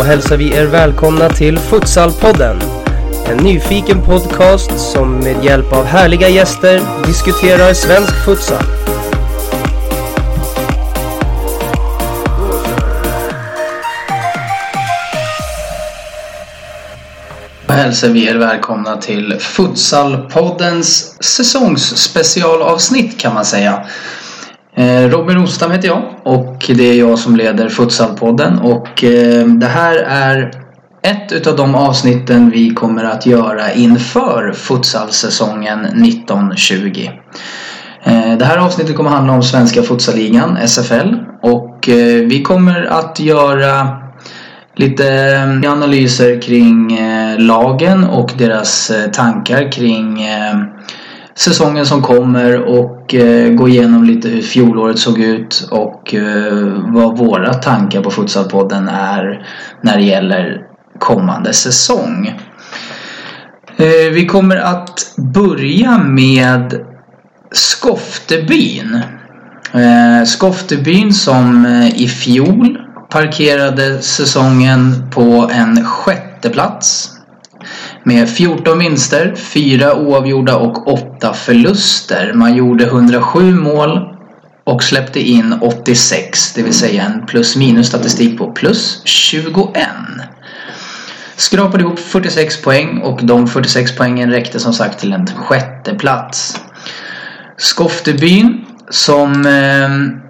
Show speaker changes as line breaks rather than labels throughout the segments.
Då hälsar vi er välkomna till Futsalpodden. En nyfiken podcast som med hjälp av härliga gäster diskuterar svensk futsal.
Då hälsar vi er välkomna till Futsalpoddens säsongsspecialavsnitt kan man säga. Eh, Robin Rostam heter jag och det är jag som leder Futsalpodden och eh, det här är ett utav de avsnitten vi kommer att göra inför futsalsäsongen 1920. Eh, det här avsnittet kommer handla om Svenska Futsalligan, SFL och vi kommer att göra lite analyser kring lagen och deras tankar kring säsongen som kommer och eh, gå igenom lite hur fjolåret såg ut och eh, vad våra tankar på Futsalpodden är när det gäller kommande säsong. Eh, vi kommer att börja med Skoftebyn. Eh, Skoftebyn som eh, i fjol parkerade säsongen på en sjätte plats med 14 vinster, 4 oavgjorda och 8 förluster. Man gjorde 107 mål och släppte in 86, det vill säga en plus minus statistik på plus 21. Skrapade ihop 46 poäng och de 46 poängen räckte som sagt till en sjätte plats. Skoftebyn som eh,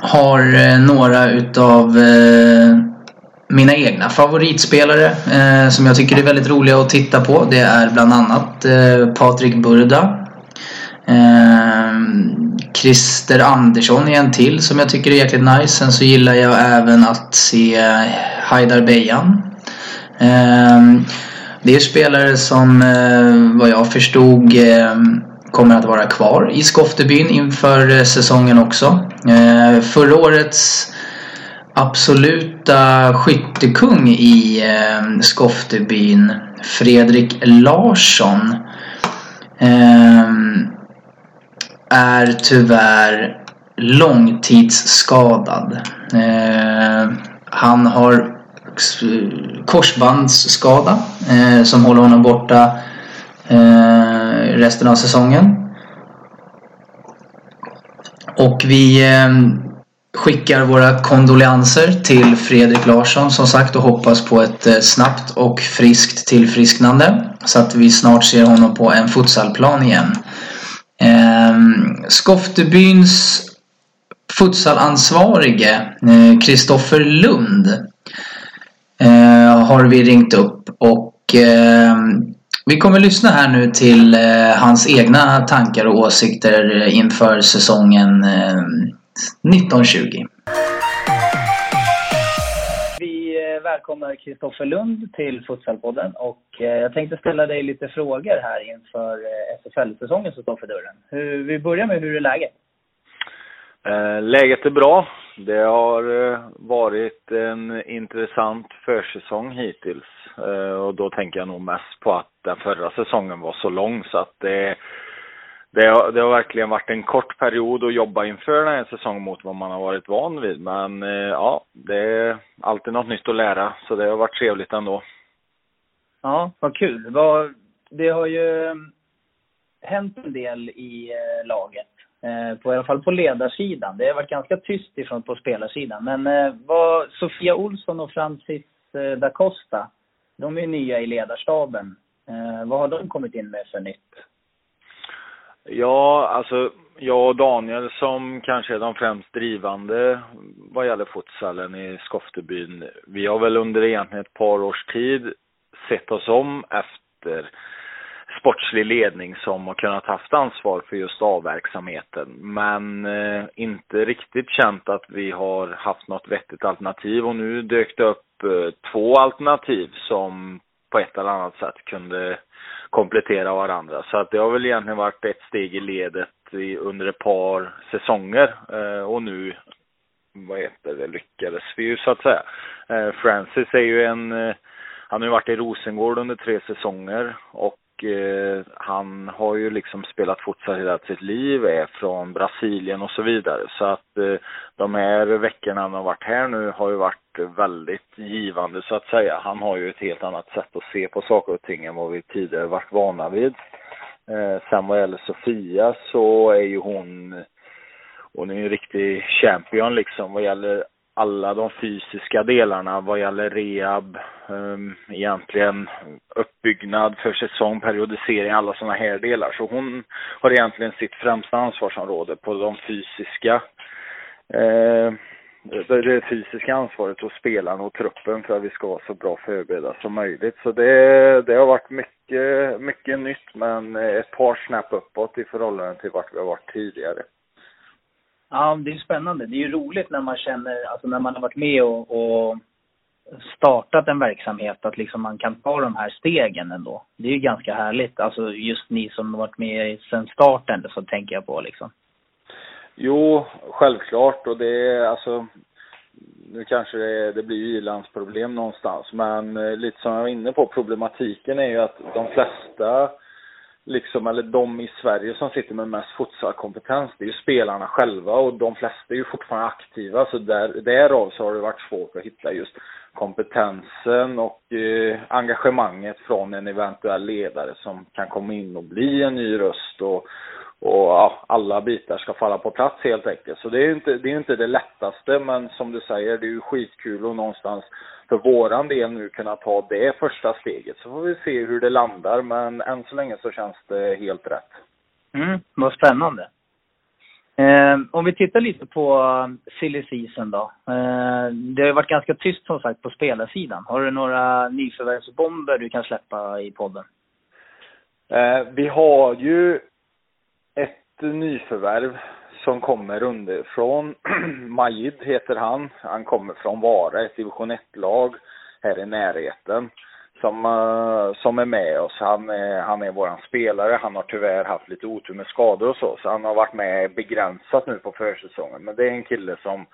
har eh, några utav eh, mina egna favoritspelare eh, som jag tycker är väldigt roliga att titta på. Det är bland annat eh, Patrik Burda. Eh, Christer Andersson är en till som jag tycker är jäkligt nice. Sen så gillar jag även att se Haidar Bejan. Eh, det är spelare som eh, vad jag förstod eh, kommer att vara kvar i Skoftebyn inför eh, säsongen också. Eh, förra årets absoluta skyttekung i eh, Skoftebyn, Fredrik Larsson, eh, är tyvärr långtidsskadad. Eh, han har korsbandsskada eh, som håller honom borta eh, resten av säsongen. Och vi eh, skickar våra kondolenser till Fredrik Larsson som sagt och hoppas på ett eh, snabbt och friskt tillfrisknande så att vi snart ser honom på en futsalplan igen. Ehm, Skoftebyns futsalansvarige Kristoffer eh, Lund eh, har vi ringt upp och ehm, vi kommer lyssna här nu till eh, hans egna tankar och åsikter inför säsongen ehm, 1920.
Vi välkomnar Kristoffer Lund till Futsalpodden och jag tänkte ställa dig lite frågor här inför SFL-säsongen som står för dörren. Hur, vi börjar med hur är läget?
Eh, läget är bra. Det har eh, varit en intressant försäsong hittills. Eh, och då tänker jag nog mest på att den förra säsongen var så lång så att det, det, har, det har verkligen varit en kort period att jobba inför den här säsongen mot vad man har varit van vid. Men eh, ja, det är alltid något nytt att lära så det har varit trevligt ändå.
Ja, vad kul. Vad, det har ju mm, hänt en del i eh, laget Eh, på, I alla fall på ledarsidan. Det har varit ganska tyst ifrån på spelarsidan. Men eh, vad Sofia Olsson och Francis eh, da Costa, de är nya i ledarstaben. Eh, vad har de kommit in med för nytt?
Ja, alltså jag och Daniel som kanske är de främst drivande vad gäller futsalen i Skoftebyn. Vi har väl under egentligen ett par års tid sett oss om efter sportslig ledning som har kunnat haft ansvar för just A-verksamheten. Men eh, inte riktigt känt att vi har haft något vettigt alternativ och nu dök det upp eh, två alternativ som på ett eller annat sätt kunde komplettera varandra. Så att det har väl egentligen varit ett steg i ledet i, under ett par säsonger eh, och nu vad heter det, lyckades vi ju så att säga. Eh, Francis är ju en, eh, han har ju varit i Rosengård under tre säsonger och eh, han har ju liksom spelat futsal hela sitt liv, är från Brasilien och så vidare. Så att eh, de här veckorna han har varit här nu har ju varit väldigt givande så att säga. Han har ju ett helt annat sätt att se på saker och ting än vad vi tidigare varit vana vid. Eh, sen vad gäller Sofia så är ju hon, hon är ju en riktig champion liksom vad gäller alla de fysiska delarna vad gäller rehab, um, egentligen uppbyggnad för säsong, periodisering, alla sådana här delar. Så hon har egentligen sitt främsta ansvarsområde på de fysiska eh, det fysiska ansvaret hos spelarna och truppen för att vi ska vara så bra förberedda som möjligt. Så det, det har varit mycket, mycket nytt men ett par snäpp uppåt i förhållande till vart vi har varit tidigare.
Ja, det är spännande. Det är ju roligt när man känner, alltså när man har varit med och, och startat en verksamhet, att liksom man kan ta de här stegen ändå. Det är ju ganska härligt. Alltså just ni som har varit med sedan starten, så tänker jag på liksom.
Jo, självklart och det är alltså nu kanske det, det blir ju ilandsproblem någonstans, men eh, lite som jag var inne på, problematiken är ju att de flesta liksom, eller de i Sverige som sitter med mest futsalkompetens, det är ju spelarna själva och de flesta är ju fortfarande aktiva. Så där, därav så har det varit svårt att hitta just kompetensen och eh, engagemanget från en eventuell ledare som kan komma in och bli en ny röst och, och ja, alla bitar ska falla på plats helt enkelt. Så det är ju inte det, är inte det lättaste men som du säger, det är ju skitkul att någonstans för våran del nu kunna ta det första steget. Så får vi se hur det landar men än så länge så känns det helt rätt.
Mm, vad spännande. Eh, om vi tittar lite på silly season då. Eh, det har ju varit ganska tyst som sagt på spelarsidan. Har du några nyförvärvsbomber du kan släppa i podden?
Eh, vi har ju ett nyförvärv som kommer underifrån. Majid heter han. Han kommer från Vara, ett division 1-lag här i närheten. Som, uh, som är med oss. Han är, han är våran spelare. Han har tyvärr haft lite otur med skador och så. Så han har varit med begränsat nu på försäsongen. Men det är en kille som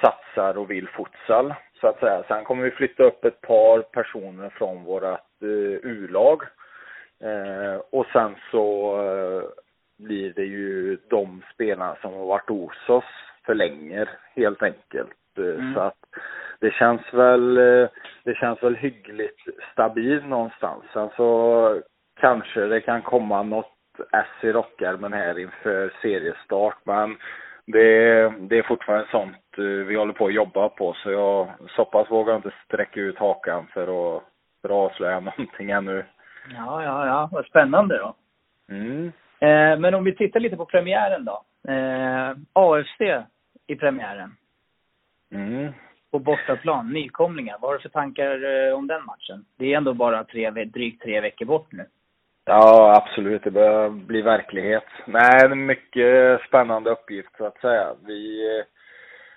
satsar och vill futsal, så att säga. Sen kommer vi flytta upp ett par personer från vårat uh, U-lag. Uh, och sen så blir det ju de spelarna som har varit hos oss förlänger helt enkelt. Eh, mm. Så att det känns väl, eh, det känns väl hyggligt stabilt någonstans. Sen så kanske det kan komma något S i rockärmen här inför seriestart men det, det är fortfarande sånt eh, vi håller på att jobba på så jag så pass vågar inte sträcka ut hakan för att, för att avslöja någonting ännu.
Ja, ja, ja. Vad spännande då.
Mm.
Eh, men om vi tittar lite på premiären då. Eh, AFC i premiären.
Mm.
På bortaplan, nykomlingar. Vad har du för tankar eh, om den matchen? Det är ändå bara tre, drygt tre veckor bort nu.
Ja, absolut. Det börjar bli verklighet. Nej, en mycket spännande uppgift så att säga. Vi,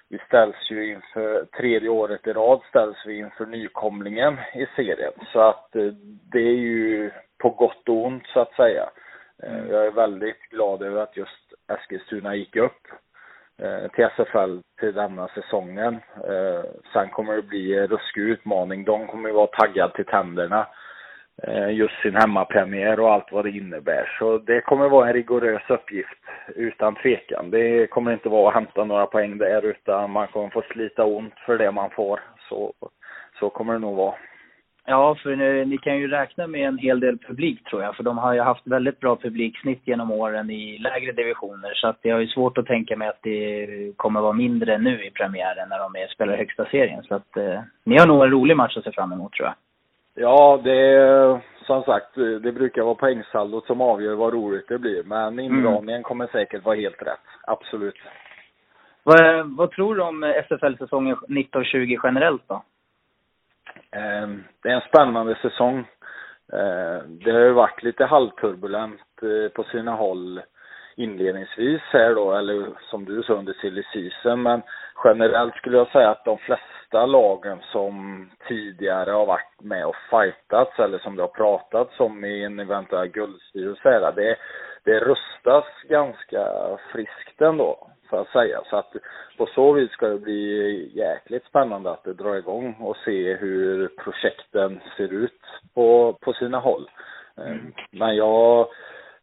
vi ställs ju inför, tredje året i rad ställs vi inför nykomlingen i serien. Så att eh, det är ju på gott och ont så att säga. Eh, jag är väldigt glad över att just Eskilstuna gick upp eh, till SFL till denna säsongen. Eh, sen kommer det bli en ruskig utmaning. De kommer ju vara taggade till tänderna. Just sin hemmapremiär och allt vad det innebär. Så det kommer vara en rigorös uppgift utan tvekan. Det kommer inte vara att hämta några poäng där utan man kommer få slita ont för det man får. Så, så kommer det nog vara.
Ja, för nu, ni kan ju räkna med en hel del publik tror jag, för de har ju haft väldigt bra publiksnitt genom åren i lägre divisioner, så att det har ju svårt att tänka mig att det kommer vara mindre nu i premiären när de är, spelar högsta serien. Så att eh, ni har nog en rolig match att se fram emot tror jag.
Ja, det är som sagt, det brukar vara poängsaldot som avgör vad roligt det blir. Men inramningen mm. kommer säkert vara helt rätt. Absolut.
Vad, vad tror du om SFL-säsongen 1920 generellt då?
Ehm, det är en spännande säsong. Ehm, det har ju varit lite halvturbulent eh, på sina håll inledningsvis här då, eller som du sa under silly season. Men generellt skulle jag säga att de flesta lagen som tidigare har varit med och fightats eller som det har pratats om i en eventuell guldstrid och så här, det, det rustas ganska friskt ändå för att säga. Så att på så vis ska det bli jäkligt spännande att det drar igång och se hur projekten ser ut på, på sina håll. Mm. Men jag,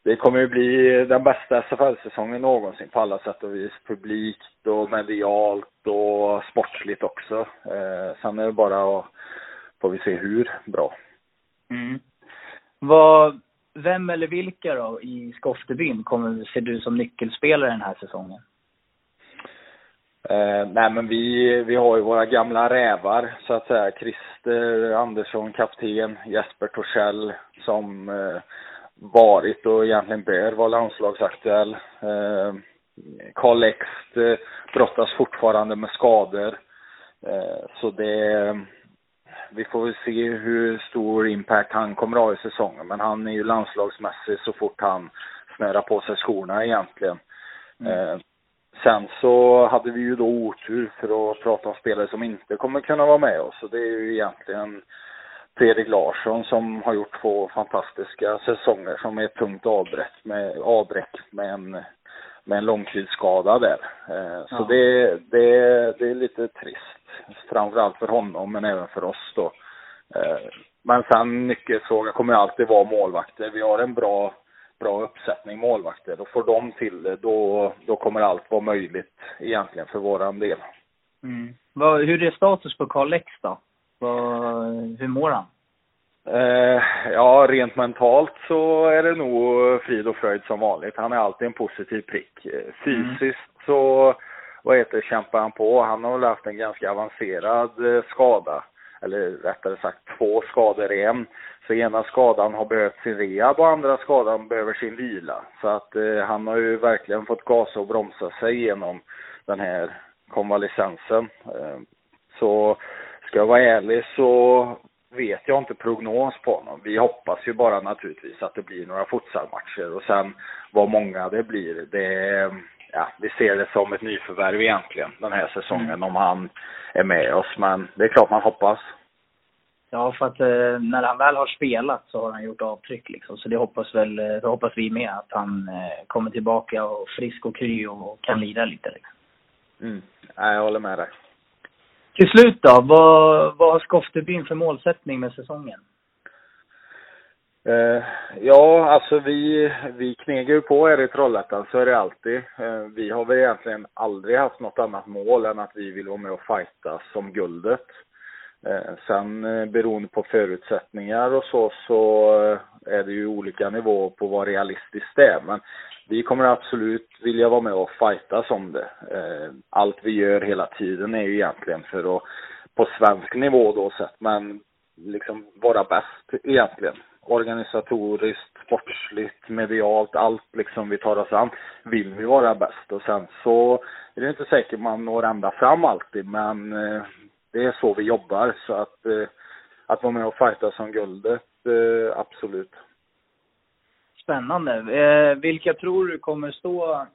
det kommer ju bli den bästa SFL-säsongen någonsin på alla sätt och vis. Publikt och medialt och sportsligt också. Eh, sen är det bara att, får vi se hur bra.
Mm. Vad, vem eller vilka då i Skoftebyn kommer, ser du som nyckelspelare den här säsongen?
Eh, nej men vi, vi har ju våra gamla rävar så att säga. Christer Andersson, kapten, Jesper Torssell som eh, varit och egentligen bör vara landslagsaktuell. Eh, Karl Lext eh, brottas fortfarande med skador. Eh, så det, vi får väl se hur stor impact han kommer att ha i säsongen. Men han är ju landslagsmässig så fort han snörar på sig skorna egentligen. Mm. Sen så hade vi ju då otur för att prata om spelare som inte kommer kunna vara med oss. Och det är ju egentligen Fredrik Larsson som har gjort två fantastiska säsonger som är ett tungt avbräck med, avbräck med en, med en långtidsskada där. Eh, så ja. det, det, det är lite trist. Framförallt för honom men även för oss då. Eh, men sen nyckelfråga kommer alltid vara målvakter. Vi har en bra bra uppsättning målvakter och får de till det då, då kommer allt vara möjligt egentligen för våran del.
Mm. Vad, hur är status på Karl Lex då? Vad, hur mår han?
Eh, ja, rent mentalt så är det nog frid och fröjd som vanligt. Han är alltid en positiv prick. Eh, fysiskt mm. så, vad heter kämpar han på. Han har väl haft en ganska avancerad eh, skada. Eller rättare sagt två skador i en. Så ena skadan har behövt sin rehab och andra skadan behöver sin vila. Så att eh, han har ju verkligen fått gasa och bromsa sig genom den här konvalescensen. Eh, så ska jag vara ärlig så vet jag inte prognos på honom. Vi hoppas ju bara naturligtvis att det blir några futsalmatcher och sen vad många det blir, det ja, vi ser det som ett nyförvärv egentligen den här säsongen mm. om han är med oss. Men det är klart man hoppas.
Ja, för att eh, när han väl har spelat så har han gjort avtryck liksom. Så det hoppas väl, det eh, hoppas vi med att han eh, kommer tillbaka och frisk och kry och kan lira lite liksom.
Mm. jag håller med dig.
Till slut då, vad, vad har Skoftebyn för målsättning med säsongen?
Eh, ja, alltså vi, vi knegar ju på här i Trollhättan, så är det alltid. Eh, vi har väl egentligen aldrig haft något annat mål än att vi vill vara med och fighta som guldet. Eh, sen eh, beroende på förutsättningar och så, så eh, är det ju olika nivåer på vad realistiskt det är. Men vi kommer absolut vilja vara med och fighta som det. Eh, allt vi gör hela tiden är ju egentligen för att, på svensk nivå då sett, men liksom vara bäst egentligen organisatoriskt, sportsligt, medialt, allt liksom vi tar oss an, vill vi vara bäst. Och sen så är det inte säkert man når ända fram alltid, men eh, det är så vi jobbar. Så att, eh, att vara med och fighta som guldet, eh, absolut.
Spännande. Eh, vilka tror du kommer stå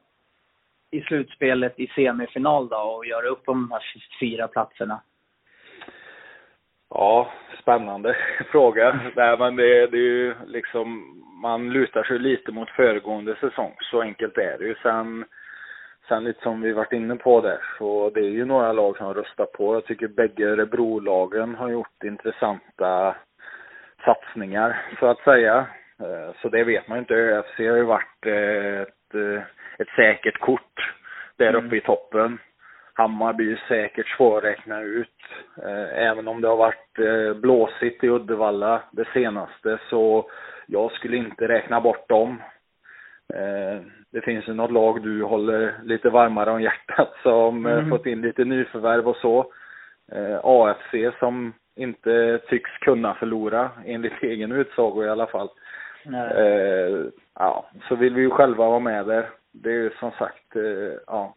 i slutspelet i semifinal då och göra upp om de här fyra platserna?
Ja, spännande fråga. Nej, men det, det är ju liksom, man lutar sig lite mot föregående säsong. Så enkelt är det ju. Sen, sen lite som vi varit inne på där, så det är ju några lag som röstar på. Jag tycker bägge Örebrolagen har gjort intressanta satsningar, så att säga. Eh, så det vet man ju inte. ÖFC har ju varit eh, ett, eh, ett säkert kort där uppe mm. i toppen. Hammarby är säkert svår att räkna ut. Eh, även om det har varit eh, blåsigt i Uddevalla det senaste så jag skulle inte räkna bort dem. Eh, det finns ju något lag du håller lite varmare om hjärtat som mm. fått in lite nyförvärv och så. AFC som inte tycks kunna förlora enligt egen utsago i alla fall. Eh, ja, så vill vi ju själva vara med där. Det är ju som sagt, ja.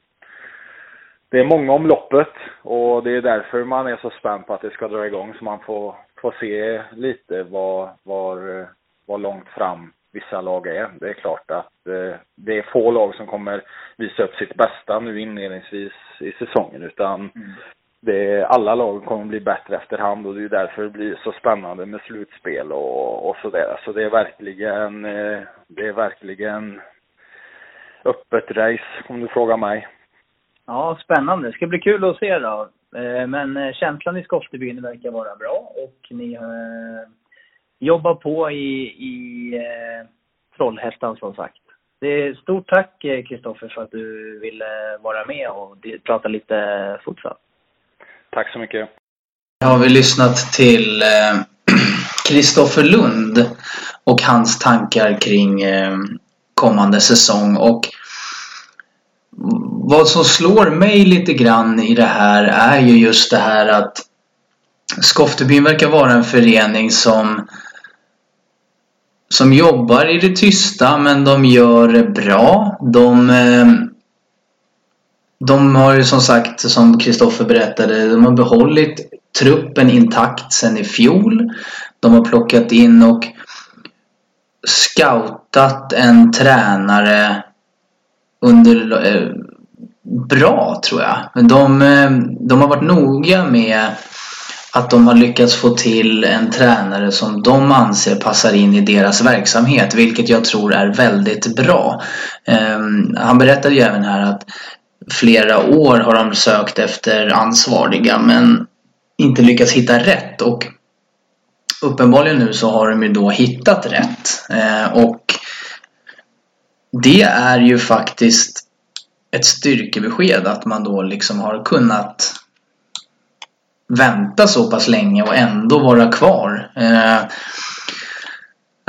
Det är många om loppet och det är därför man är så spänd på att det ska dra igång så man får, får se lite var, var, var långt fram vissa lag är. Det är klart att eh, det är få lag som kommer visa upp sitt bästa nu inledningsvis i säsongen utan mm det, alla lag kommer bli bättre efterhand och det är därför det blir så spännande med slutspel och, och sådär. Så det är verkligen, eh, det är verkligen öppet race om du frågar mig.
Ja, spännande. Det ska bli kul att se då. Eh, men eh, känslan i Skoftebyn verkar vara bra och ni jobbar på i, i Trollhättan som sagt. Det är stort tack Kristoffer för att du ville vara med och prata lite futsal.
Tack så mycket.
Har vi lyssnat till Kristoffer eh, Lund och hans tankar kring eh, kommande säsong och vad som slår mig lite grann i det här är ju just det här att Skoftebyn verkar vara en förening som som jobbar i det tysta men de gör det bra. De eh, de har ju som sagt, som Kristoffer berättade, de har behållit truppen intakt sen i fjol. De har plockat in och scoutat en tränare under eh, bra tror jag. Men de, eh, de har varit noga med att de har lyckats få till en tränare som de anser passar in i deras verksamhet, vilket jag tror är väldigt bra. Um, han berättade ju även här att flera år har de sökt efter ansvariga men inte lyckats hitta rätt och uppenbarligen nu så har de ju då hittat rätt. Ehm, och det är ju faktiskt ett styrkebesked att man då liksom har kunnat vänta så pass länge och ändå vara kvar. Eh,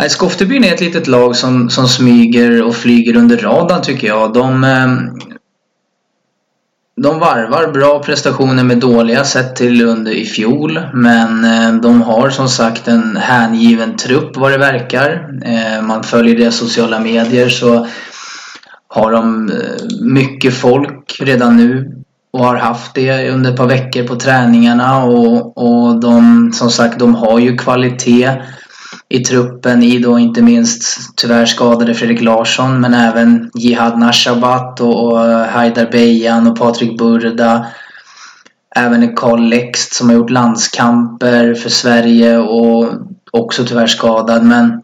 Skoftebyn är ett litet lag som, som smyger och flyger under radarn tycker jag. De, eh, de varvar bra prestationer med dåliga sett till under i fjol. Men eh, de har som sagt en hängiven trupp vad det verkar. Eh, man följer deras sociala medier så har de eh, mycket folk redan nu och har haft det under ett par veckor på träningarna och, och de som sagt de har ju kvalitet i truppen i då inte minst tyvärr skadade Fredrik Larsson men även Jihad Nashabat och Haidar Bejan och Patrik Burda. Även Karl Lext som har gjort landskamper för Sverige och också tyvärr skadad men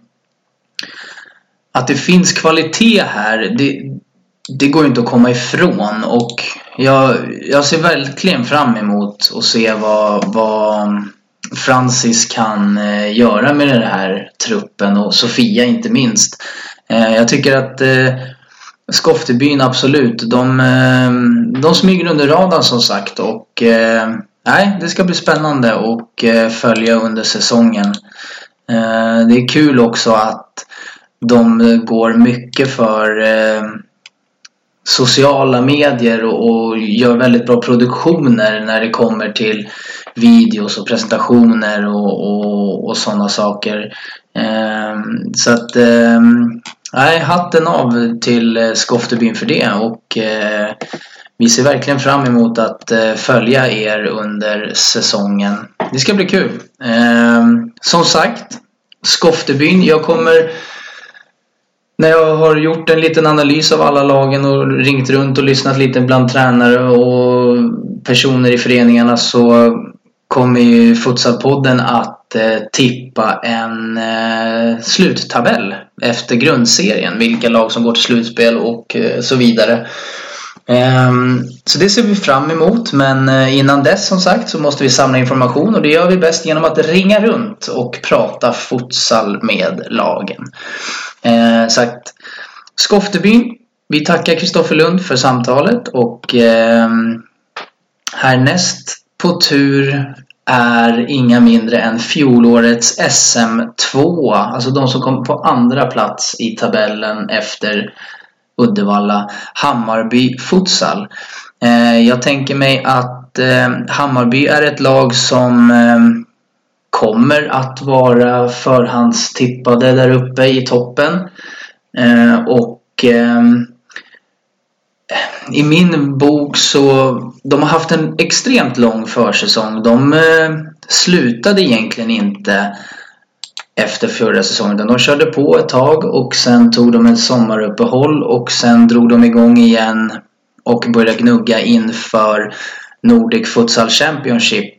att det finns kvalitet här det, det går inte att komma ifrån och jag, jag ser verkligen fram emot att se vad, vad Francis kan eh, göra med den här truppen och Sofia inte minst. Eh, jag tycker att eh, Skoftebyn absolut, de, de smyger under radarn som sagt och nej, det ska bli spännande och följa under säsongen. Det är kul också att de går mycket för sociala medier och, och, gör väldigt bra produktioner när det kommer till videos och presentationer och, och, och sådana saker. Um, så att nej, nej, hatten av till eh, Skoftebyn för det och eh, vi ser verkligen fram emot att eh, följa er under säsongen. Det ska bli kul. Ehm, som sagt, Skoftebyn, jag kommer när jag har gjort en liten analys av alla lagen och ringt runt och lyssnat lite bland tränare och personer i föreningarna så kommer ju Futsalpodden att eh, tippa en eh, sluttabell efter grundserien. Vilka lag som går till slutspel och eh, så vidare. Ehm, så det ser vi fram emot men eh, innan dess som sagt så måste vi samla information och det gör vi bäst genom att ringa runt och prata futsal med lagen. Eh, sagt, Skoftebyn, vi tackar Kristoffer Lund för samtalet och eh, Härnäst på tur är inga mindre än fjolårets SM2. Alltså de som kom på andra plats i tabellen efter Uddevalla, Hammarby Futsal. Eh, jag tänker mig att eh, Hammarby är ett lag som eh, kommer att vara förhandstippade där uppe i toppen. Eh, och ehm, i min bok så de har haft en extremt lång försäsong. De eh, slutade egentligen inte efter förra säsongen. De körde på ett tag och sen tog de ett sommaruppehåll och sen drog de igång igen och började gnugga inför Nordic Futsal Championship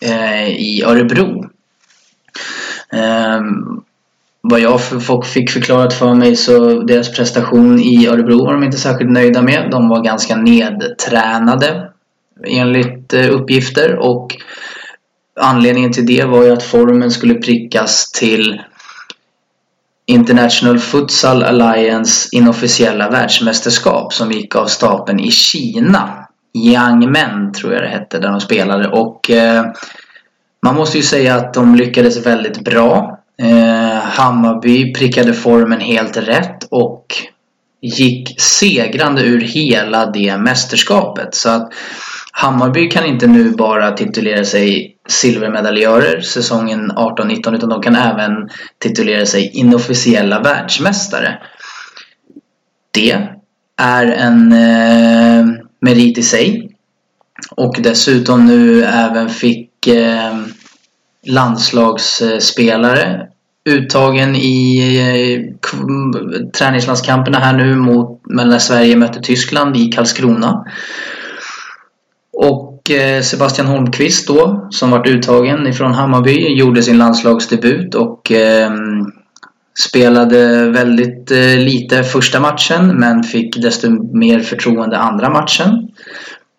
Eh, i Örebro. Ehm, vad jag fick förklarat för mig så deras prestation i Örebro var de inte särskilt nöjda med. De var ganska nedtränade enligt eh, uppgifter och anledningen till det var ju att formen skulle prickas till International Futsal Alliance inofficiella världsmästerskap som gick av stapeln i Kina. Young Men tror jag det hette där de spelade och eh, man måste ju säga att de lyckades väldigt bra. Eh, Hammarby prickade formen helt rätt och gick segrande ur hela det mästerskapet. Så att Hammarby kan inte nu bara titulera sig silvermedaljörer säsongen 18-19 utan de kan även titulera sig inofficiella världsmästare. Det är en eh, merit i sig. Och dessutom nu även fick eh, landslagsspelare uttagen i eh, träningslandskamperna här nu mot, när Sverige mötte Tyskland i Karlskrona. Och eh, Sebastian Holmqvist då, som varit uttagen ifrån Hammarby, gjorde sin landslagsdebut och eh, spelade väldigt eh, lite första matchen men fick desto mer förtroende andra matchen.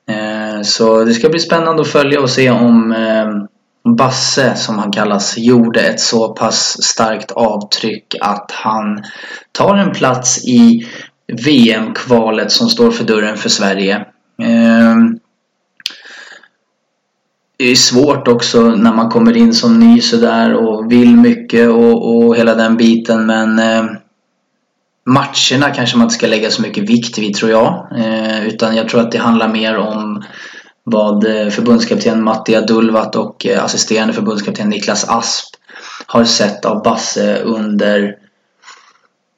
Eh, så det ska bli spännande att följa och se om eh, Basse, som han kallas, gjorde ett så pass starkt avtryck att han tar en plats i VM-kvalet som står för dörren för Sverige. Det är svårt också när man kommer in som ny sådär och vill mycket och, och hela den biten men eh, matcherna kanske man inte ska lägga så mycket vikt vid tror jag. Eh, utan jag tror att det handlar mer om vad eh, förbundskapten Matti Adulvat och eh, assisterande förbundskapten Niklas Asp har sett av Basse under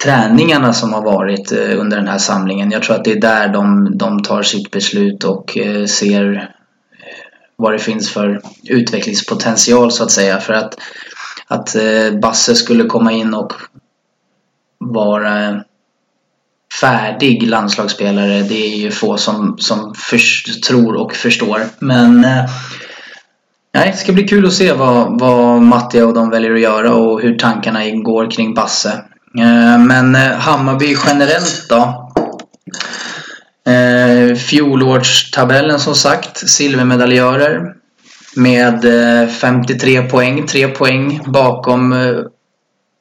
träningarna som har varit eh, under den här samlingen. Jag tror att det är där de, de tar sitt beslut och ser vad det finns för utvecklingspotential så att säga. För att, att eh, Basse skulle komma in och vara färdig landslagsspelare det är ju få som, som först, tror och förstår. Men eh, nej, det ska bli kul att se vad, vad Mattia och de väljer att göra och hur tankarna går kring Basse. Eh, men Hammarby generellt då? Eh, fjolårstabellen som sagt, silvermedaljörer med eh, 53 poäng, 3 poäng bakom eh,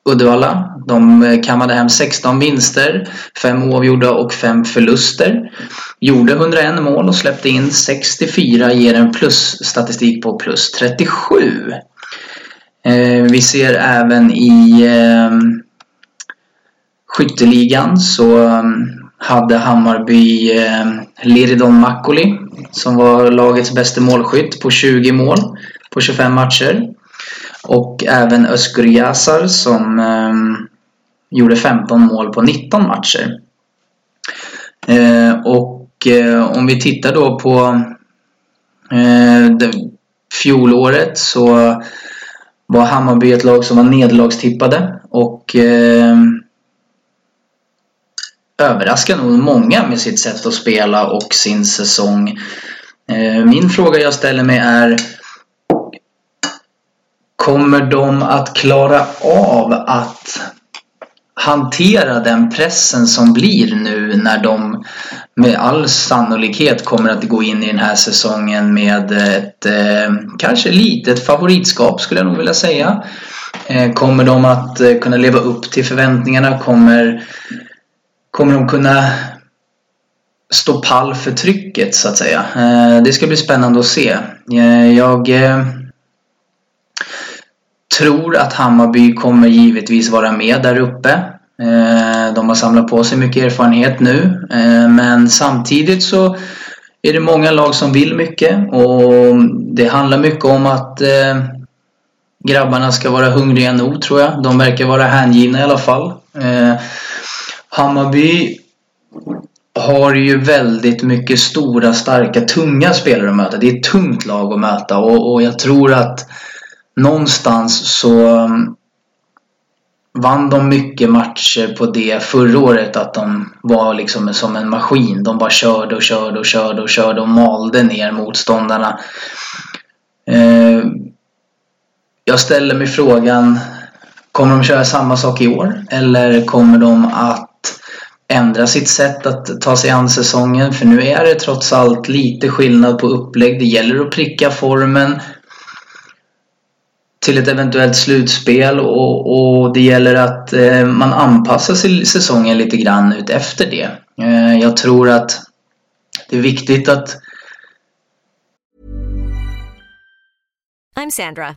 Uddevalla. De eh, kammade hem 16 vinster, 5 oavgjorda och 5 förluster. Gjorde 101 mål och släppte in 64, ger en plusstatistik på plus 37. Eh, vi ser även i eh, skytteligan så mm, hade Hammarby eh, Liridon Makoli som var lagets bästa målskytt på 20 mål på 25 matcher. Och även Özgur Yazar som eh, gjorde 15 mål på 19 matcher. Eh, och eh, om vi tittar då på eh, fjolåret så var Hammarby ett lag som var nederlagstippade och eh, överraskar nog många med sitt sätt att spela och sin säsong. Eh, min fråga jag ställer mig är Kommer de att klara av att hantera den pressen som blir nu när de med all sannolikhet kommer att gå in i den här säsongen med ett eh, kanske litet favoritskap skulle jag nog vilja säga. Eh, kommer de att eh, kunna leva upp till förväntningarna? Kommer, kommer de kunna stå pall för trycket så att säga. Eh, det ska bli spännande att se. Eh, jag eh, tror att Hammarby kommer givetvis vara med där uppe. De har samlat på sig mycket erfarenhet nu men samtidigt så är det många lag som vill mycket och det handlar mycket om att grabbarna ska vara hungriga nog tror jag. De verkar vara hängivna i alla fall. Hammarby har ju väldigt mycket stora, starka, tunga spelare att möta. Det är ett tungt lag att möta och, och jag tror att någonstans så mm, vann de mycket matcher på det förra året att de var liksom som en maskin. De bara körde och körde och körde och körde och malde ner motståndarna. Eh, jag ställer mig frågan, kommer de köra samma sak i år? Eller kommer de att ändra sitt sätt att ta sig an säsongen? För nu är det trots allt lite skillnad på upplägg. Det gäller att pricka formen till ett eventuellt slutspel och, och det gäller att eh, man anpassar sig säsongen lite grann ut efter det. Eh, jag tror att det är viktigt att
I'm Sandra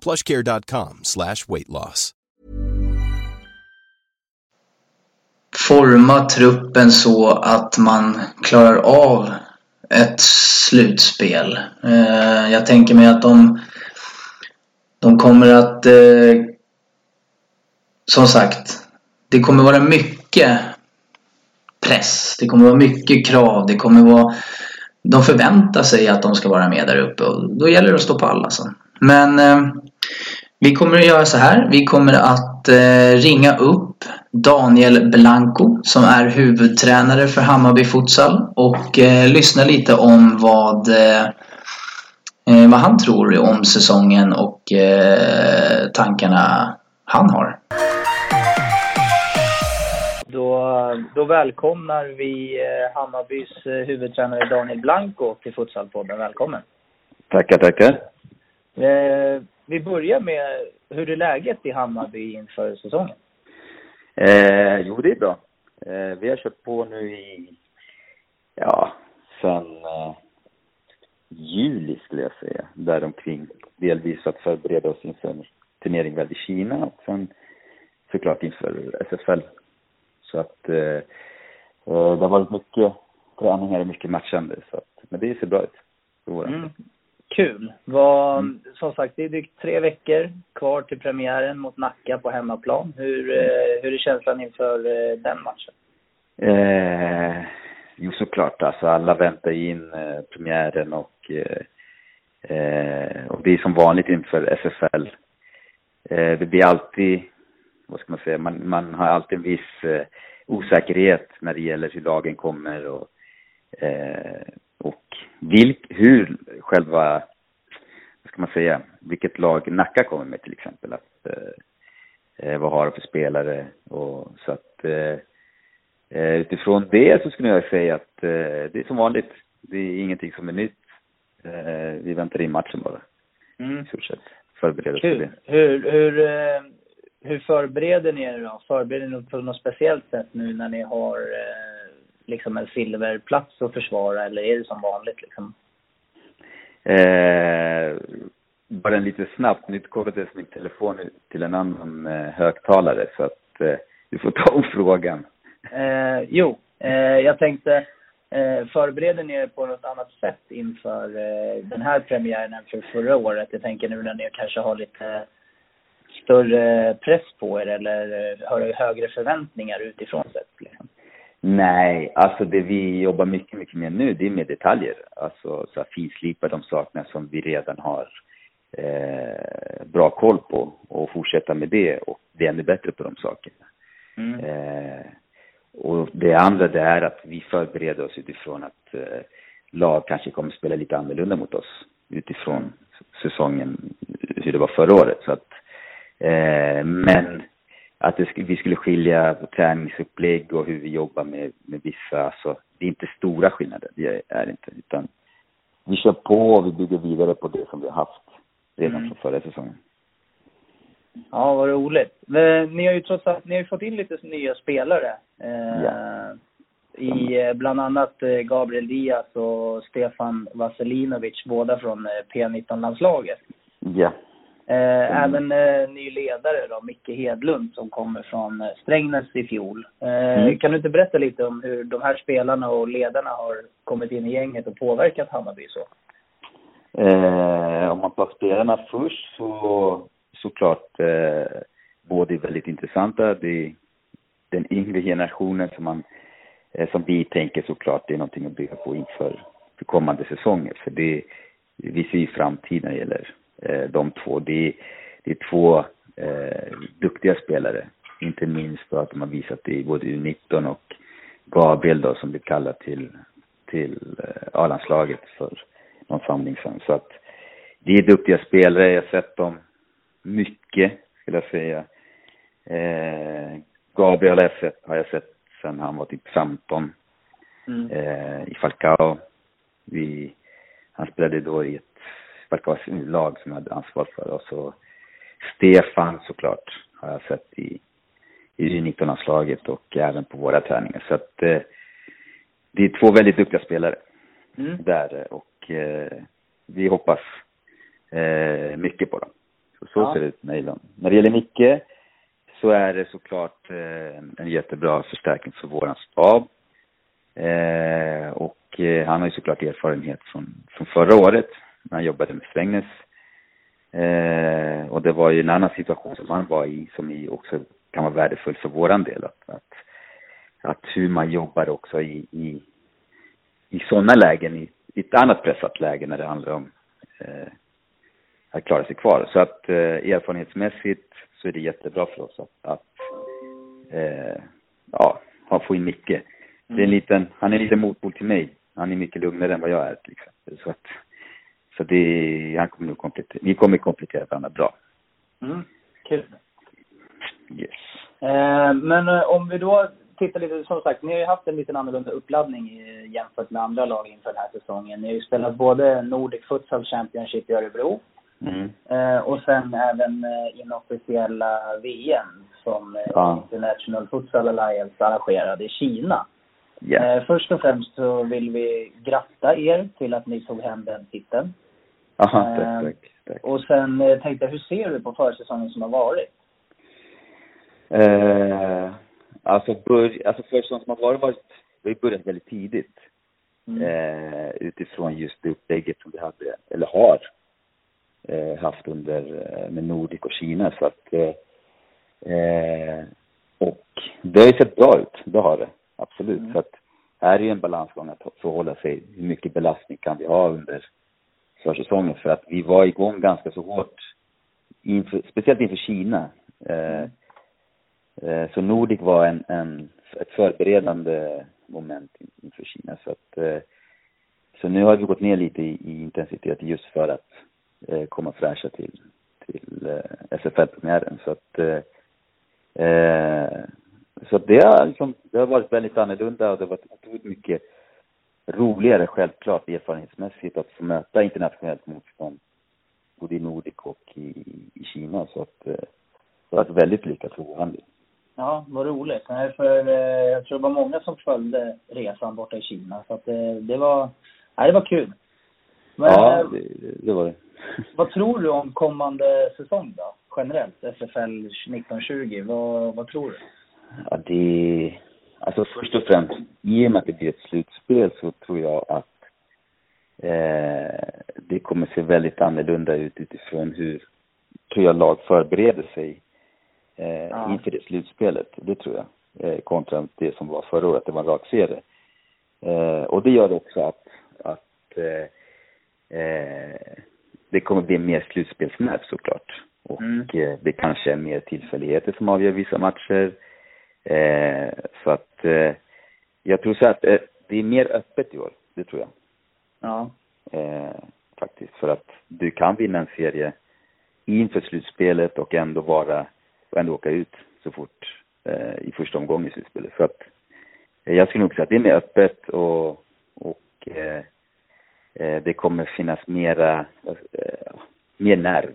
plushcare.com slash weight loss.
Forma truppen så att man klarar av ett slutspel. Eh, jag tänker mig att de, de kommer att eh, som sagt, det kommer vara mycket press. Det kommer vara mycket krav. Det kommer vara... De förväntar sig att de ska vara med där uppe och då gäller det att stå pall alltså. Men eh, vi kommer att göra så här. Vi kommer att eh, ringa upp Daniel Blanco som är huvudtränare för Hammarby Futsal och eh, lyssna lite om vad, eh, eh, vad han tror om säsongen och eh, tankarna han har.
Då, då välkomnar vi Hammarbys huvudtränare Daniel Blanco till Futsalpodden. Välkommen!
Tackar, tackar.
Eh, vi börjar med hur är läget i Hammarby inför säsongen?
Eh, jo, det är bra. Eh, vi har kört på nu i, ja, sen eh, juli skulle jag säga, däromkring. Delvis för att förbereda oss inför en turnering väl i Kina och sen såklart inför SFL så att eh, det har varit mycket träningar och mycket matchande. Så att, men det ser bra ut.
Mm. Kul. Vad, mm. Som sagt, det är drygt tre veckor kvar till premiären mot Nacka på hemmaplan. Hur, eh, hur är känslan inför eh, den matchen?
Eh, jo, såklart. Alltså, alla väntar in eh, premiären och, eh, eh, och det är som vanligt inför SFL. Det blir alltid vad ska man säga, man, man har alltid en viss osäkerhet när det gäller hur lagen kommer och vilk, hur själva, vad ska man säga, vilket lag Nacka kommer med till exempel. Att, eh, eh vad har de för spelare och så att eh, eh, utifrån det så skulle jag säga att det är som vanligt. Det är ingenting som är nytt. eh, vi väntar in matchen bara.
Mm.
I stort sett. Förbereder oss för
Kul.
det.
Hur, hur, eh, hur förbereder ni er då? Förbereder ni på något speciellt sätt nu när ni har eh, liksom en silverplats att försvara eller är det som vanligt liksom?
Eh, bara en lite snabbt, nu kopplades min telefon till en annan eh, högtalare så att eh, du får ta om frågan.
Eh, jo, eh, jag tänkte, eh, förbereder ni er på något annat sätt inför eh, den här premiären än för förra året? Jag tänker nu när ni kanske har lite större press på er eller har högre förväntningar utifrån sett. Liksom.
Nej, alltså det vi jobbar mycket, mycket med nu, det är med detaljer. Alltså så här finslipa de sakerna som vi redan har eh, bra koll på och fortsätta med det och bli ännu bättre på de sakerna.
Mm.
Eh, och det andra det är att vi förbereder oss utifrån att eh, lag kanske kommer spela lite annorlunda mot oss utifrån säsongen, hur det var förra året. Så att, eh, men att det, vi skulle skilja på träningsupplägg och hur vi jobbar med, med vissa, alltså det är inte stora skillnader, det är, är det inte. Utan vi kör på och vi bygger vidare på det som vi har haft redan
Mm.
från förra säsongen.
Ja, vad roligt. Men Ni har ju trots allt, ni har ju fått in lite nya spelare. Eh,
Ja.
I eh, bland annat eh, Gabriel Diaz och Stefan Vasilinovic, båda från eh, P19-landslaget.
Ja.
Eh,
Mm.
Även eh, ny ledare då, Micke Hedlund som kommer från eh, Strängnäs i fjol. Eh,
Mm.
Kan du inte berätta lite om hur de här spelarna och ledarna har kommit in i gänget och påverkat Hammarby så?
Eh, om man tar spelarna först så såklart eh, båda är väldigt intressanta. Det är den yngre generationen som man eh, som vi tänker såklart det är någonting att bygga på inför för kommande säsonger. För det, vi ser ju framtiden när det gäller de två. Det är, det är två eh, duktiga spelare. Inte minst då att de har visat det i både U19 och Gabriel då som blir kallad till, till eh, A-landslaget för någon samling sen. Så att det är duktiga spelare. Jag har sett dem mycket, skulle jag säga. Eh, Gabriel har jag sett, har jag sett sen han var typ 15
Mm.
eh, i Falcao. Vi, han spelade då i ett Falcaos lag som jag hade ansvar för. Och så Stefan såklart har jag sett i, i U19-landslaget och även på våra träningar. Så att eh, det är två väldigt duktiga spelare
Mm.
där och eh, vi hoppas eh, mycket på dem. Så, så
Ja.
ser det ut med Elon. När det gäller Micke så är det såklart eh, en jättebra förstärkning för våran stab. Eh, och eh, han har ju såklart erfarenhet från, från förra året när han jobbade med Strängnäs. Eh, och det var ju en annan situation som han var i som i också kan vara värdefull för våran del. Att, att, att hur man jobbar också i, i, i sådana lägen, i, i ett annat pressat läge när det handlar om eh, att klara sig kvar. Så att eh, erfarenhetsmässigt så är det jättebra för oss att, att eh, ja, ha få in Micke. Det är en liten, han är en liten motpol till mig. Han är mycket lugnare än vad jag är till exempel. Så att, så det, han kommer nog komplettera, vi kommer komplettera varandra bra.
Mm. Kul.
Yes.
Eh, men eh, om vi då tittar lite, som sagt, ni har ju haft en liten annorlunda uppladdning eh, jämfört med andra lag inför den här säsongen. Ni har ju spelat både Nordic Futsal Championship i Örebro
Mm.
eh, och sen även eh, inofficiella VM som eh,
Ja.
International Futsal Alliance arrangerade i Kina. Eh, först och främst så vill vi gratta er till att ni tog hem den titeln.
Aha,
Eh,
tack, tack, tack.
Och sen eh, tänkte jag, hur ser du på försäsongen som har varit?
Eh, alltså, bör, alltså försäsongen som har varit, varit, vi börjat väldigt tidigt.
Mm.
Eh, utifrån just det upplägget som vi hade, eller har eh, haft under eh, med Nordic och Kina. Så att, eh, eh, och det har ju sett bra ut, det har det. Absolut.
Mm.
Så att här är ju en balansgång att förhålla sig. Hur mycket belastning kan vi ha under försäsongen? För att vi var igång ganska så hårt, inför, speciellt inför Kina. Eh, eh, så Nordic var en, en, ett förberedande moment inför Kina. Så att eh, så nu har vi gått ner lite i, i intensitet just för att eh, komma fräscha till, till eh, SFL-premiären. Så att eh, eh, så att det har liksom, det har varit väldigt annorlunda och det har varit otroligt mycket roligare självklart erfarenhetsmässigt att få möta internationellt motstånd både i Nordic och i, i Kina. Så att eh, det har varit väldigt lyckat del.
Ja, vad roligt. Nej, för eh, jag tror det var många som följde resan borta i Kina. Så att det, det var, nej, det var kul.
Men, ja, det, det var det.
vad tror du om kommande säsong då? Generellt, SFL 1920. Vad, vad tror du?
Ja, det... Alltså först och främst, i och med att det blir ett slutspel så tror jag att eh, det kommer se väldigt annorlunda ut utifrån hur, tror jag, lag förbereder sig eh, ja. inför det slutspelet. Det tror jag. Eh, kontra det som var förra året, det var en rak serie. Eh, och det gör också att, att eh, eh, det kommer bli mer slutspelsnerv såklart. Och mm. Eh, det kanske är mer tillfälligheter som avgör vissa matcher. Eh, så att eh, jag tror så att eh, det är mer öppet i år, det tror jag.
Ja.
Eh, faktiskt, för att du kan vinna en serie inför slutspelet och ändå vara, och ändå åka ut så fort eh, i första omgången i slutspelet. Så att eh, jag skulle nog säga att det är mer öppet och, och det kommer finnas mera, mer nerv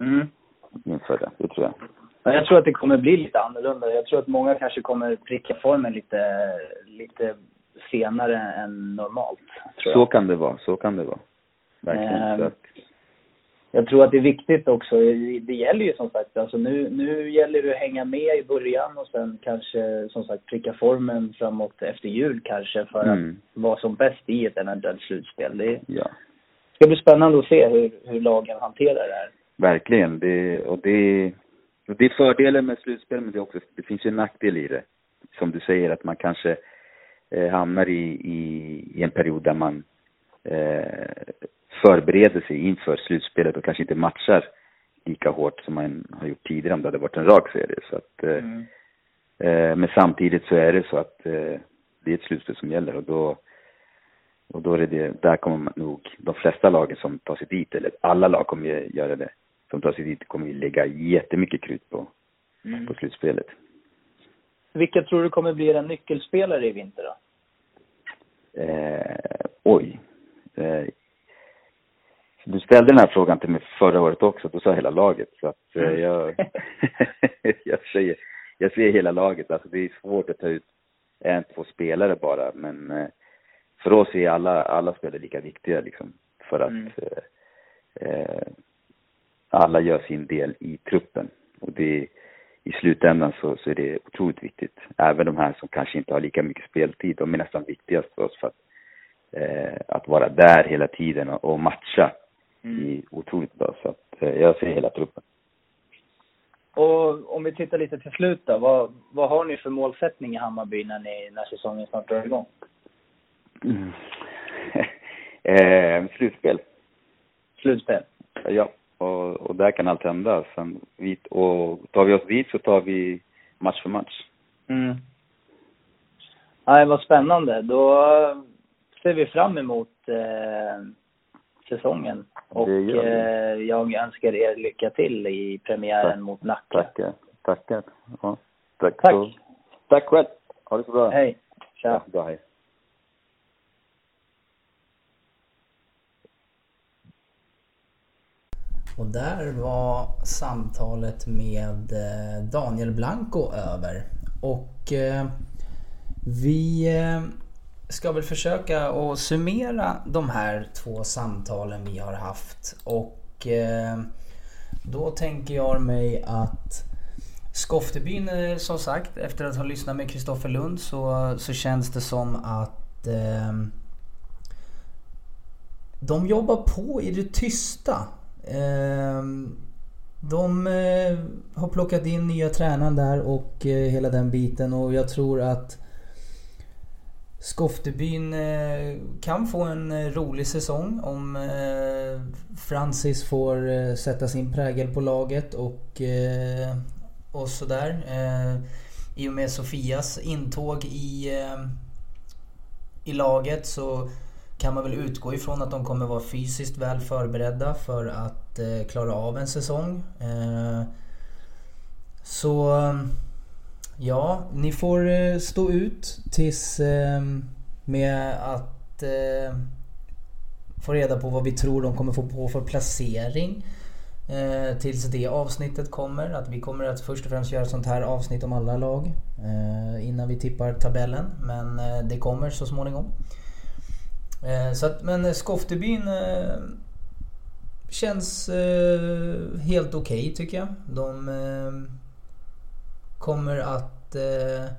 mm.
inför det, det tror jag.
Jag tror att det kommer bli lite annorlunda. Jag tror att många kanske kommer pricka formen lite, lite senare än normalt.
Så kan det vara, så kan det vara. Verkligen.
Eh, jag tror att det är viktigt också. Det gäller ju som sagt, alltså nu, nu gäller det att hänga med i början och sen kanske som sagt pricka formen framåt efter jul kanske för mm. att vara som bäst i ett eventuellt slutspel. Det
ja.
ska bli spännande att se hur, hur lagen hanterar det här.
Verkligen. Det, och det, det är fördelen med slutspel men det, också, det finns ju en nackdel i det. Som du säger att man kanske eh, hamnar i, i, i, en period där man eh, förbereder sig inför slutspelet och kanske inte matchar lika hårt som man har gjort tidigare om det hade varit en rak serie. Så att, eh, mm. eh, men samtidigt så är det så att eh, det är ett slutspel som gäller och då och då är det, där kommer nog, de flesta lagen som tar sig dit, eller alla lag kommer göra det, som tar sig dit kommer vi lägga jättemycket krut på, mm. på slutspelet.
Vilka tror du kommer bli en nyckelspelare i vinter då?
Eh, oj. Eh, du ställde den här frågan till mig förra året också, då sa hela laget. Så att eh, mm. jag, jag, säger, jag ser hela laget. Alltså det är svårt att ta ut en, två spelare bara, men eh, för oss är alla, alla spelare lika viktiga liksom. För att mm. Alla gör sin del i truppen. Och det, i slutändan så, så är det otroligt viktigt. Även de här som kanske inte har lika mycket speltid, de är nästan viktigast för oss för att, eh, att vara där hela tiden och, och matcha mm. i otroligt bra. Så att eh, jag ser hela truppen.
Och om vi tittar lite till slut då, vad, vad har ni för målsättning i Hammarby när, ni, när säsongen snart drar igång?
Mm. eh, slutspel.
Slutspel?
Ja. Och, och där kan allt hända. Sen, vi, och tar vi oss dit så tar vi match för match.
Mm. Nej, vad spännande. Då ser vi fram emot eh, säsongen. Och eh, jag önskar er lycka till i premiären Tack. mot Nacka.
Tackar. Tackar. Ja.
Tack. Tack.
Så. Tack själv. Ha det så bra.
Hej.
Tja. Ja, bra, hej.
Och där var samtalet med eh, Daniel Blanco över. Och eh, vi eh, ska väl försöka att summera de här två samtalen vi har haft. Och då tänker jag mig att Skoftebyn, som sagt, efter att ha lyssnat med Kristoffer Lund så, så känns det som att eh, de jobbar på i det tysta Ehm, de eh, har plockat in nya tränaren där och eh, hela den biten och jag tror att Skoftebyn eh, kan få en rolig säsong om Francis får sätta sin prägel på laget och, och sådär. I och med Sofias intåg i, i laget så kan man väl utgå ifrån att de kommer vara fysiskt väl förberedda för att eh, klara av en säsong. Eh, så ja, ni får eh, stå ut tills eh, med att eh, få reda på vad vi tror de kommer få på för placering. Eh, tills det avsnittet kommer. Att vi kommer att först och främst göra ett sånt här avsnitt om alla lag. Eh, innan vi tippar tabellen. Men eh, det kommer så småningom. Eh, så att, men Skoftebyn eh, känns eh, helt okej okay, tycker jag. De eh, kommer att eh,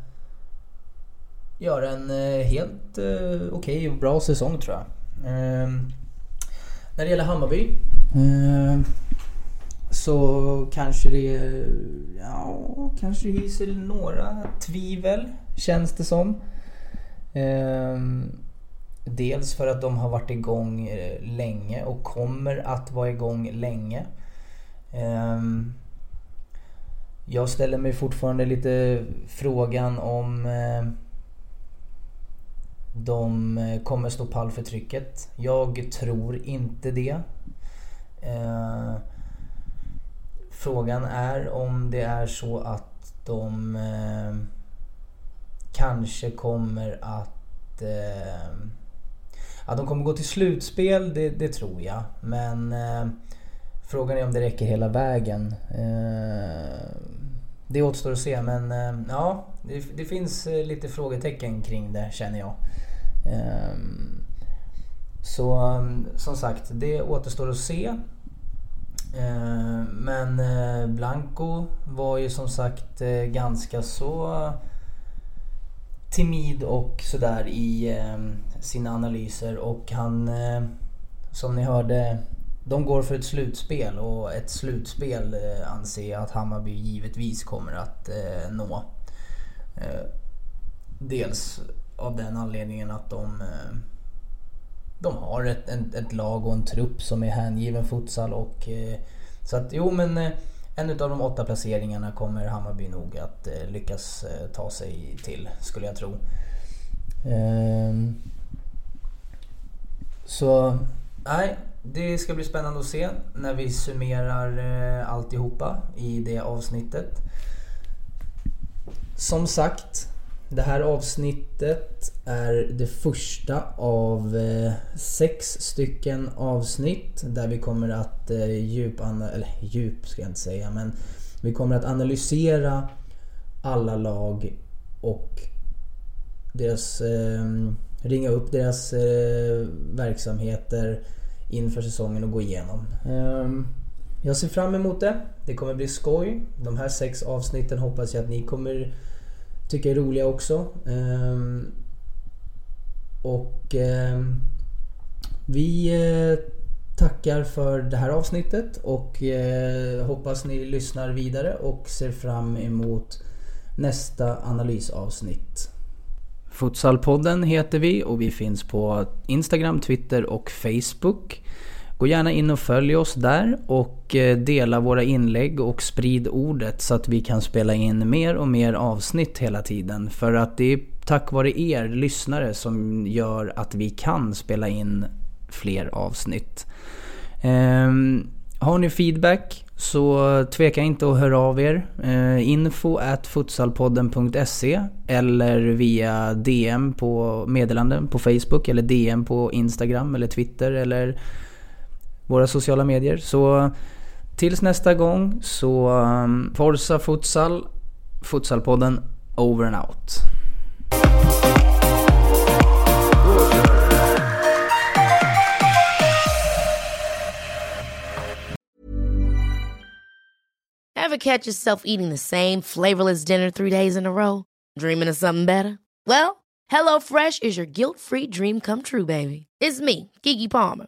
göra en eh, helt eh, okej okay och bra säsong tror jag. Eh, när det gäller Hammarby eh, så kanske det, ja, kanske hyser några tvivel känns det som. Eh, Dels för att de har varit igång eh, länge och kommer att vara igång länge. Ehm, jag ställer mig fortfarande lite frågan om eh, de eh, kommer stå pall för trycket. Jag tror inte det. Ehm, frågan är om det är så att de kanske kommer att ja, de kommer gå till slutspel, det, det tror jag. Men eh, Frågan är om det räcker hela vägen. Eh, det återstår att se men eh, ja, det, det finns eh, lite frågetecken kring det känner jag. Eh, så eh, som sagt, det återstår att se. Men Blanco var ju som sagt ganska så timid och sådär i ehm, sina analyser och han eh, som ni hörde de går för ett slutspel och ett slutspel eh, anser jag att Hammarby givetvis kommer att eh, nå. Eh, dels av den anledningen att de, eh, de har ett, ett, ett, lag och en trupp som är hängiven futsal och eh, så att jo men eh, en av de åtta placeringarna kommer Hammarby nog att eh, lyckas eh, ta sig till skulle jag tro. Ehm, så nej, det ska bli spännande att se när vi summerar eh, alltihopa i det avsnittet. Som sagt, det här avsnittet är det första av eh, sex stycken avsnitt där vi kommer att eh, djupanalysera, eller djup ska jag inte säga, men vi kommer att analysera alla lag och deras, eh, ringa upp deras verksamheter inför säsongen och gå igenom. Ehm, jag ser fram emot det. Det kommer bli skoj. De här sex avsnitten hoppas jag att ni kommer tycker är roliga också. Ehm, och ehm, vi eh, tackar för det här avsnittet och eh, hoppas ni lyssnar vidare och ser fram emot nästa analysavsnitt. Futsalpodden heter vi och vi finns på Instagram, Twitter och Facebook. Gå gärna in och följ oss där och eh, dela våra inlägg och sprid ordet så att vi kan spela in mer och mer avsnitt hela tiden. För att det är tack vare er lyssnare som gör att vi kan spela in fler avsnitt. Um, har ni feedback så tveka inte att höra av er. Uh, info at futsalpodden.se eller via DM på meddelanden på Facebook eller DM på Instagram eller Twitter eller våra sociala medier. Så tills nästa gång så um, Forza Futsal, Futsalpodden over and out.
Ever catch yourself eating the same flavorless dinner three days in a row? Dreaming of something better? Well, HelloFresh is your guilt-free dream come true, baby. It's me, Gigi Palmer.